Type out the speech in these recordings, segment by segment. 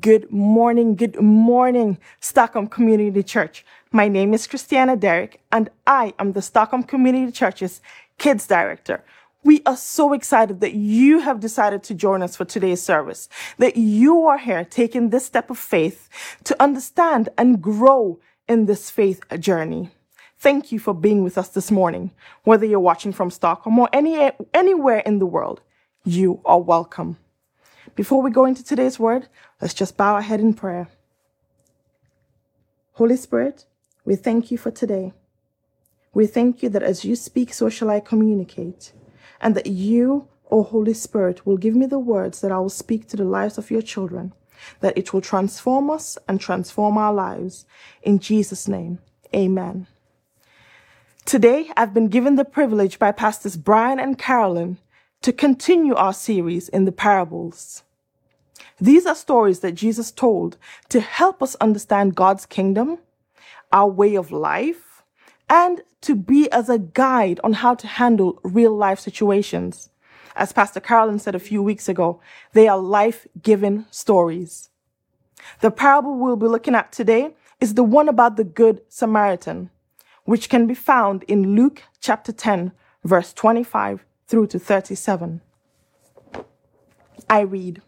Good morning, good morning, Stockholm Community Church. My name is Christiana Derrick, and I am the Stockholm Community Church's Kids Director. We are so excited that you have decided to join us for today's service, that you are here taking this step of faith to understand and grow in this faith journey. Thank you for being with us this morning. Whether you're watching from Stockholm or any, anywhere in the world, you are welcome. Before we go into today's word, let's just bow our head in prayer. Holy Spirit, we thank you for today. We thank you that as you speak, so shall I communicate, and that you, O Holy Spirit, will give me the words that I will speak to the lives of your children, that it will transform us and transform our lives. In Jesus' name, amen. Today, I've been given the privilege by Pastors Brian and Carolyn to continue our series in the parables. These are stories that Jesus told to help us understand God's kingdom, our way of life, and to be as a guide on how to handle real life situations. As Pastor Carolyn said a few weeks ago, they are life giving stories. The parable we'll be looking at today is the one about the Good Samaritan, which can be found in Luke chapter 10, verse 25 through to 37. I read.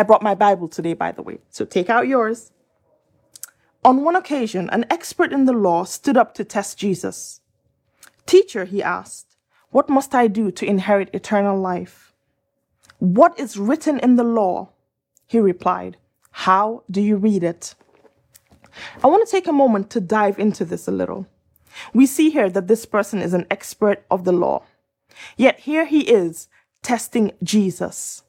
I brought my Bible today, by the way, so take out yours. On one occasion, an expert in the law stood up to test Jesus. Teacher, he asked, what must I do to inherit eternal life? What is written in the law? He replied, How do you read it? I want to take a moment to dive into this a little. We see here that this person is an expert of the law. Yet here he is testing Jesus.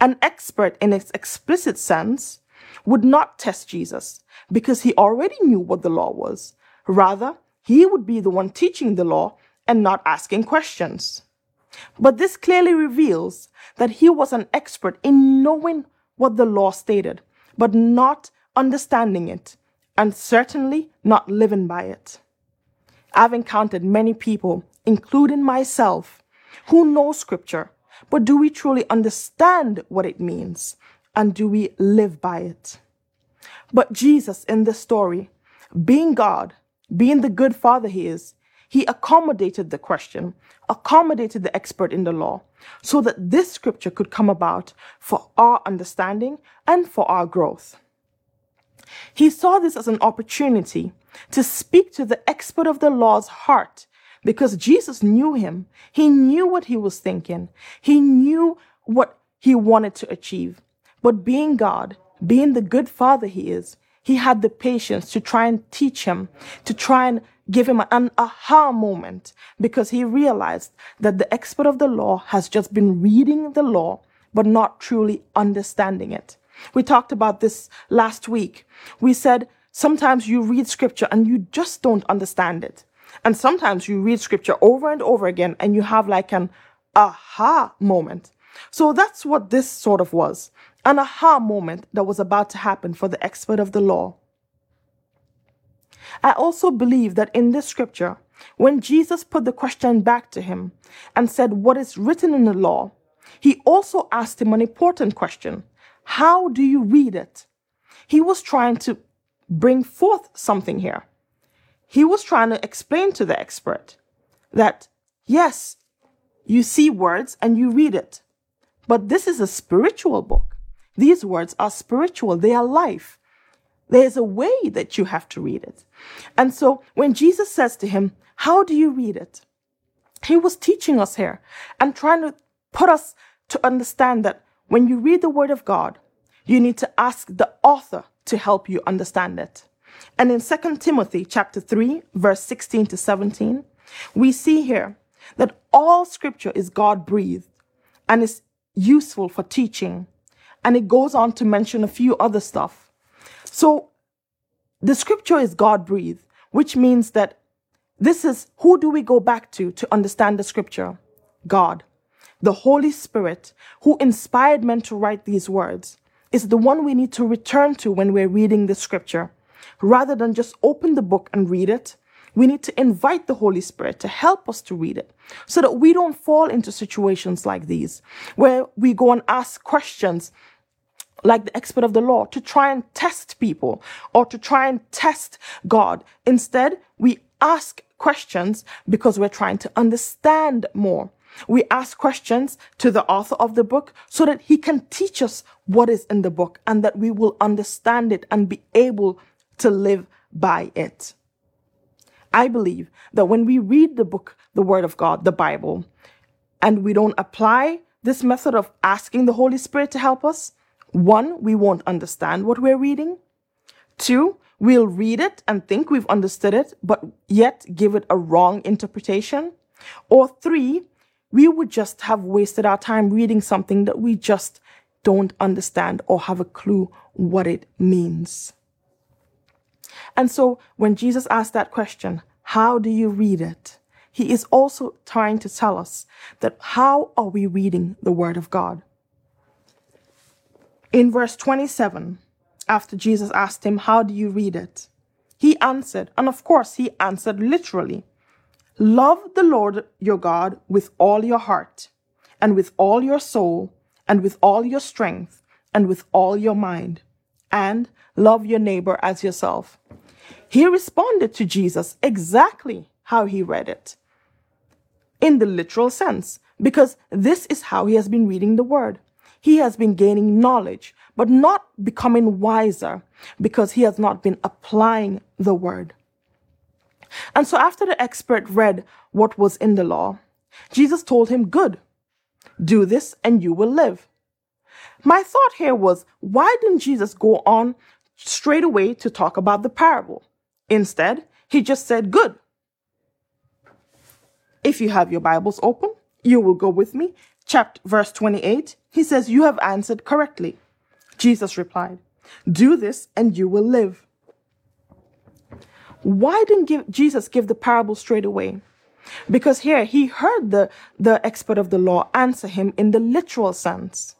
An expert in its explicit sense would not test Jesus because he already knew what the law was. Rather, he would be the one teaching the law and not asking questions. But this clearly reveals that he was an expert in knowing what the law stated, but not understanding it, and certainly not living by it. I've encountered many people, including myself, who know scripture, but do we truly understand what it means? And do we live by it? But Jesus in this story, being God, being the good father he is, he accommodated the question, accommodated the expert in the law, so that this scripture could come about for our understanding and for our growth. He saw this as an opportunity to speak to the expert of the law's heart because Jesus knew him. He knew what he was thinking. He knew what he wanted to achieve. But being God, being the good father he is, he had the patience to try and teach him, to try and give him an aha moment because he realized that the expert of the law has just been reading the law, but not truly understanding it. We talked about this last week. We said sometimes you read scripture and you just don't understand it. And sometimes you read scripture over and over again and you have like an aha moment. So that's what this sort of was an aha moment that was about to happen for the expert of the law. I also believe that in this scripture, when Jesus put the question back to him and said, What is written in the law? he also asked him an important question How do you read it? He was trying to bring forth something here. He was trying to explain to the expert that, yes, you see words and you read it, but this is a spiritual book. These words are spiritual, they are life. There's a way that you have to read it. And so when Jesus says to him, How do you read it? He was teaching us here and trying to put us to understand that when you read the Word of God, you need to ask the author to help you understand it. And in 2 Timothy chapter 3, verse 16 to 17, we see here that all scripture is God breathed and is useful for teaching. And it goes on to mention a few other stuff. So the scripture is God breathed, which means that this is who do we go back to to understand the scripture? God. The Holy Spirit, who inspired men to write these words, is the one we need to return to when we're reading the scripture. Rather than just open the book and read it, we need to invite the Holy Spirit to help us to read it so that we don't fall into situations like these where we go and ask questions like the expert of the law to try and test people or to try and test God. Instead, we ask questions because we're trying to understand more. We ask questions to the author of the book so that he can teach us what is in the book and that we will understand it and be able to live by it. I believe that when we read the book, the Word of God, the Bible, and we don't apply this method of asking the Holy Spirit to help us, one, we won't understand what we're reading. Two, we'll read it and think we've understood it, but yet give it a wrong interpretation. Or three, we would just have wasted our time reading something that we just don't understand or have a clue what it means. And so when Jesus asked that question, how do you read it? He is also trying to tell us that how are we reading the word of God? In verse 27, after Jesus asked him, How do you read it? He answered, and of course, he answered literally Love the Lord your God with all your heart, and with all your soul, and with all your strength, and with all your mind, and love your neighbor as yourself. He responded to Jesus exactly how he read it in the literal sense, because this is how he has been reading the word. He has been gaining knowledge, but not becoming wiser because he has not been applying the word. And so after the expert read what was in the law, Jesus told him, Good, do this and you will live. My thought here was, why didn't Jesus go on straight away to talk about the parable? Instead, he just said, Good. If you have your Bibles open, you will go with me. Chapter verse 28. He says, You have answered correctly. Jesus replied, Do this and you will live. Why didn't give, Jesus give the parable straight away? Because here he heard the, the expert of the law answer him in the literal sense.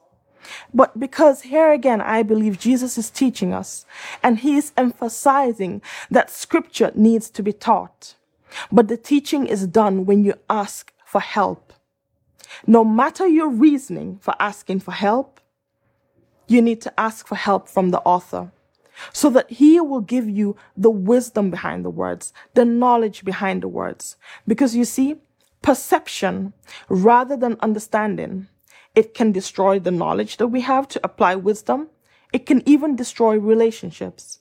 But because here again, I believe Jesus is teaching us and he is emphasizing that scripture needs to be taught. But the teaching is done when you ask for help. No matter your reasoning for asking for help, you need to ask for help from the author so that he will give you the wisdom behind the words, the knowledge behind the words. Because you see, perception rather than understanding, it can destroy the knowledge that we have to apply wisdom. It can even destroy relationships.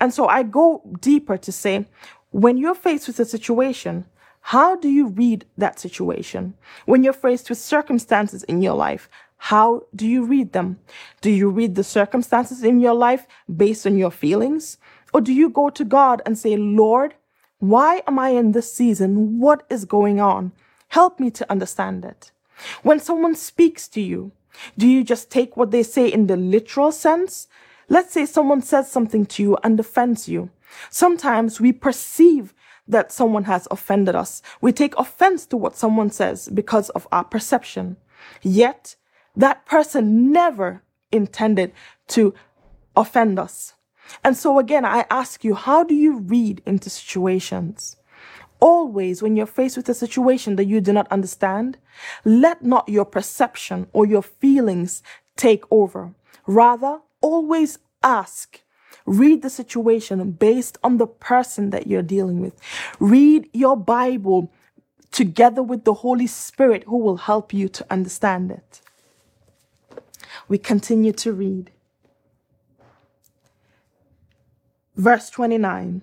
And so I go deeper to say, when you're faced with a situation, how do you read that situation? When you're faced with circumstances in your life, how do you read them? Do you read the circumstances in your life based on your feelings? Or do you go to God and say, Lord, why am I in this season? What is going on? Help me to understand it. When someone speaks to you, do you just take what they say in the literal sense? Let's say someone says something to you and offends you. Sometimes we perceive that someone has offended us. We take offense to what someone says because of our perception. Yet, that person never intended to offend us. And so again, I ask you, how do you read into situations? Always, when you're faced with a situation that you do not understand, let not your perception or your feelings take over. Rather, always ask. Read the situation based on the person that you're dealing with. Read your Bible together with the Holy Spirit who will help you to understand it. We continue to read. Verse 29.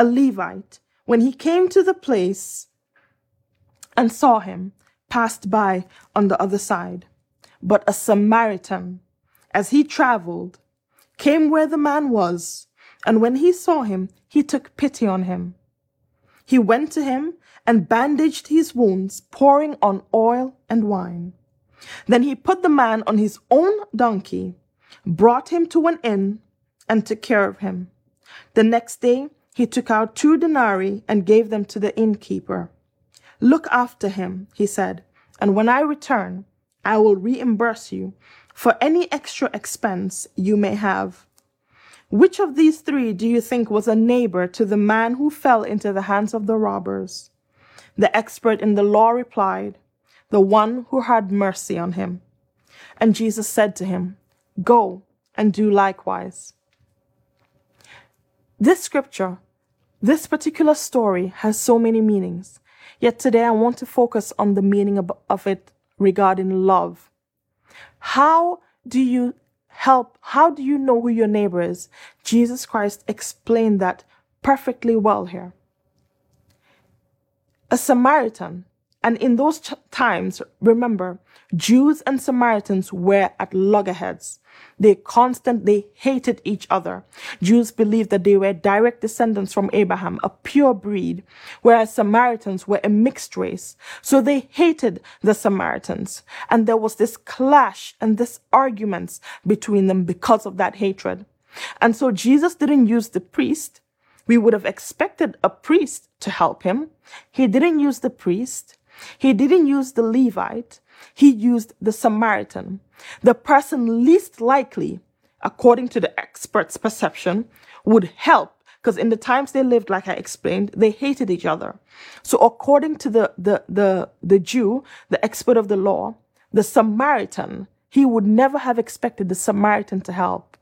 a Levite, when he came to the place and saw him, passed by on the other side. But a Samaritan, as he traveled, came where the man was, and when he saw him, he took pity on him. He went to him and bandaged his wounds, pouring on oil and wine. Then he put the man on his own donkey brought him to an inn, and took care of him. The next day, he took out two denarii and gave them to the innkeeper. Look after him, he said, and when I return, I will reimburse you for any extra expense you may have. Which of these three do you think was a neighbor to the man who fell into the hands of the robbers? The expert in the law replied, The one who had mercy on him. And Jesus said to him, Go and do likewise. This scripture, this particular story, has so many meanings. Yet today I want to focus on the meaning of, of it regarding love. How do you help? How do you know who your neighbor is? Jesus Christ explained that perfectly well here. A Samaritan, and in those times, remember, Jews and Samaritans were at loggerheads. They constantly hated each other. Jews believed that they were direct descendants from Abraham, a pure breed, whereas Samaritans were a mixed race. So they hated the Samaritans. And there was this clash and this arguments between them because of that hatred. And so Jesus didn't use the priest. We would have expected a priest to help him. He didn't use the priest. He didn't use the Levite. He used the Samaritan. The person least likely, according to the expert's perception, would help because in the times they lived, like I explained, they hated each other. So according to the, the, the, the Jew, the expert of the law, the Samaritan, he would never have expected the Samaritan to help.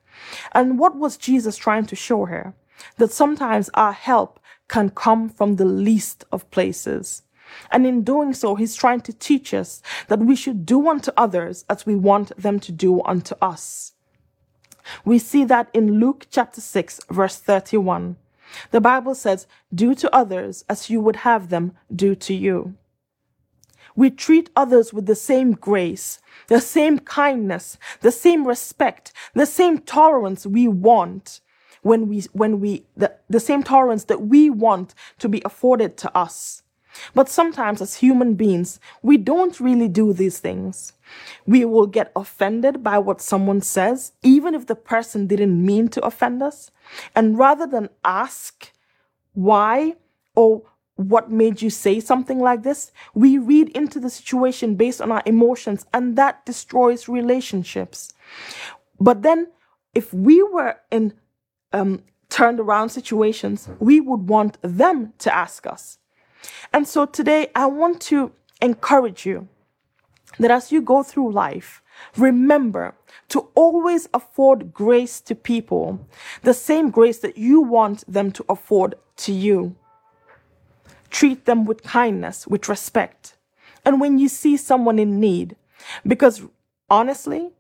And what was Jesus trying to show here? That sometimes our help can come from the least of places. And in doing so, he's trying to teach us that we should do unto others as we want them to do unto us. We see that in Luke chapter 6, verse 31. The Bible says, Do to others as you would have them do to you. We treat others with the same grace, the same kindness, the same respect, the same tolerance we want when we, when we, the, the same tolerance that we want to be afforded to us. But sometimes, as human beings, we don't really do these things. We will get offended by what someone says, even if the person didn't mean to offend us. And rather than ask why or what made you say something like this, we read into the situation based on our emotions, and that destroys relationships. But then, if we were in um, turned around situations, we would want them to ask us. And so today I want to encourage you that as you go through life, remember to always afford grace to people, the same grace that you want them to afford to you. Treat them with kindness, with respect. And when you see someone in need, because honestly,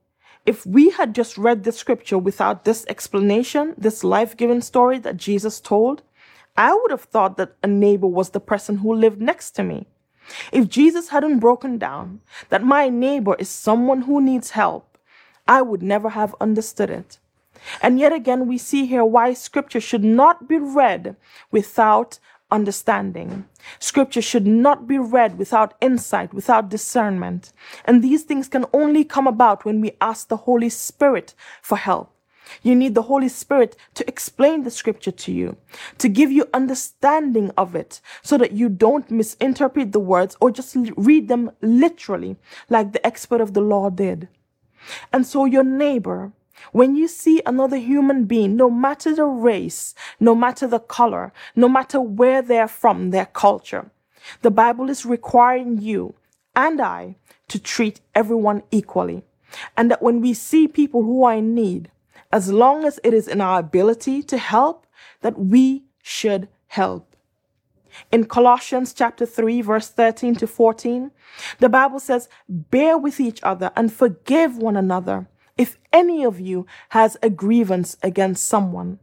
if we had just read the scripture without this explanation, this life giving story that Jesus told, I would have thought that a neighbor was the person who lived next to me. If Jesus hadn't broken down that my neighbor is someone who needs help, I would never have understood it. And yet again, we see here why scripture should not be read without understanding. Scripture should not be read without insight, without discernment. And these things can only come about when we ask the Holy Spirit for help. You need the Holy Spirit to explain the scripture to you, to give you understanding of it so that you don't misinterpret the words or just read them literally like the expert of the law did. And so your neighbor, when you see another human being, no matter the race, no matter the color, no matter where they're from, their culture, the Bible is requiring you and I to treat everyone equally. And that when we see people who are in need, as long as it is in our ability to help, that we should help. In Colossians chapter 3 verse 13 to 14, the Bible says, bear with each other and forgive one another. If any of you has a grievance against someone,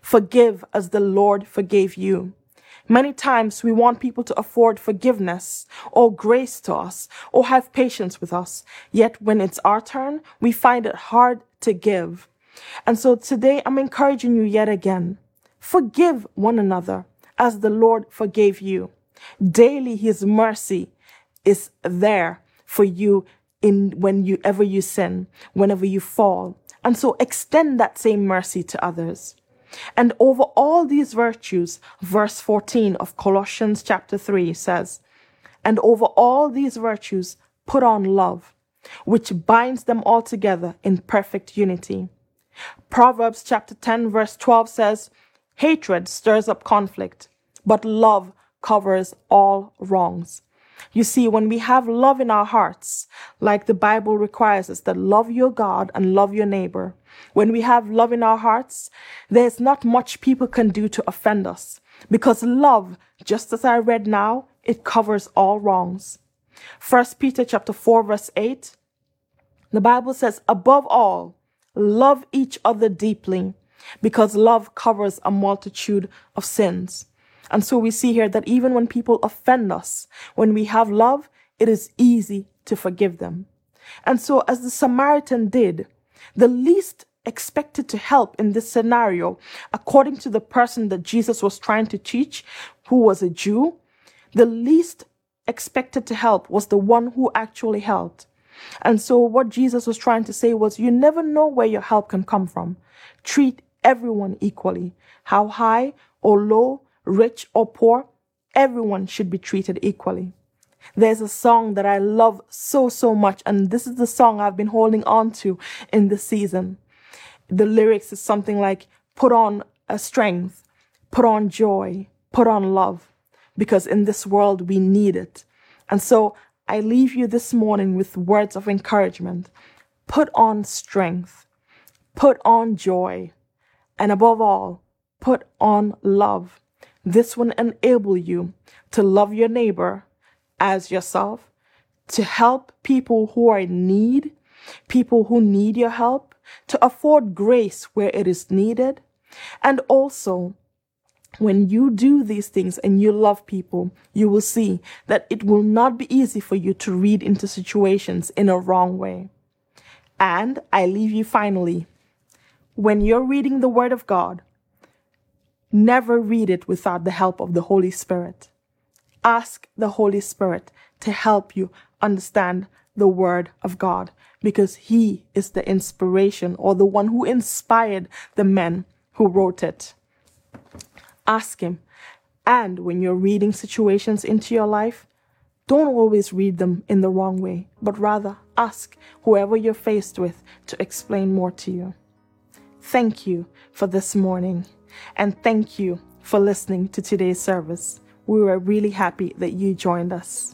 forgive as the Lord forgave you. Many times we want people to afford forgiveness or grace to us or have patience with us. Yet when it's our turn, we find it hard to give. And so today I'm encouraging you yet again. Forgive one another as the Lord forgave you. Daily his mercy is there for you in when you ever you sin, whenever you fall. And so extend that same mercy to others. And over all these virtues, verse 14 of Colossians chapter 3 says, And over all these virtues, put on love, which binds them all together in perfect unity. Proverbs chapter 10 verse 12 says, Hatred stirs up conflict, but love covers all wrongs. You see, when we have love in our hearts, like the Bible requires us that love your God and love your neighbor, when we have love in our hearts, there's not much people can do to offend us because love, just as I read now, it covers all wrongs. First Peter chapter 4 verse 8, the Bible says, above all, love each other deeply because love covers a multitude of sins. And so we see here that even when people offend us, when we have love, it is easy to forgive them. And so as the Samaritan did, the least expected to help in this scenario, according to the person that Jesus was trying to teach, who was a Jew, the least expected to help was the one who actually helped. And so what Jesus was trying to say was, you never know where your help can come from. Treat everyone equally. How high or low, rich or poor, everyone should be treated equally. There's a song that I love so, so much, and this is the song I've been holding on to in this season. The lyrics is something like, put on a strength, put on joy, put on love, because in this world we need it. And so I leave you this morning with words of encouragement. Put on strength, put on joy, and above all, put on love. This will enable you to love your neighbor as yourself, to help people who are in need, people who need your help, to afford grace where it is needed, and also when you do these things and you love people, you will see that it will not be easy for you to read into situations in a wrong way. And I leave you finally, when you're reading the Word of God, Never read it without the help of the Holy Spirit. Ask the Holy Spirit to help you understand the Word of God because He is the inspiration or the one who inspired the men who wrote it. Ask Him. And when you're reading situations into your life, don't always read them in the wrong way, but rather ask whoever you're faced with to explain more to you. Thank you for this morning. And thank you for listening to today's service. We were really happy that you joined us.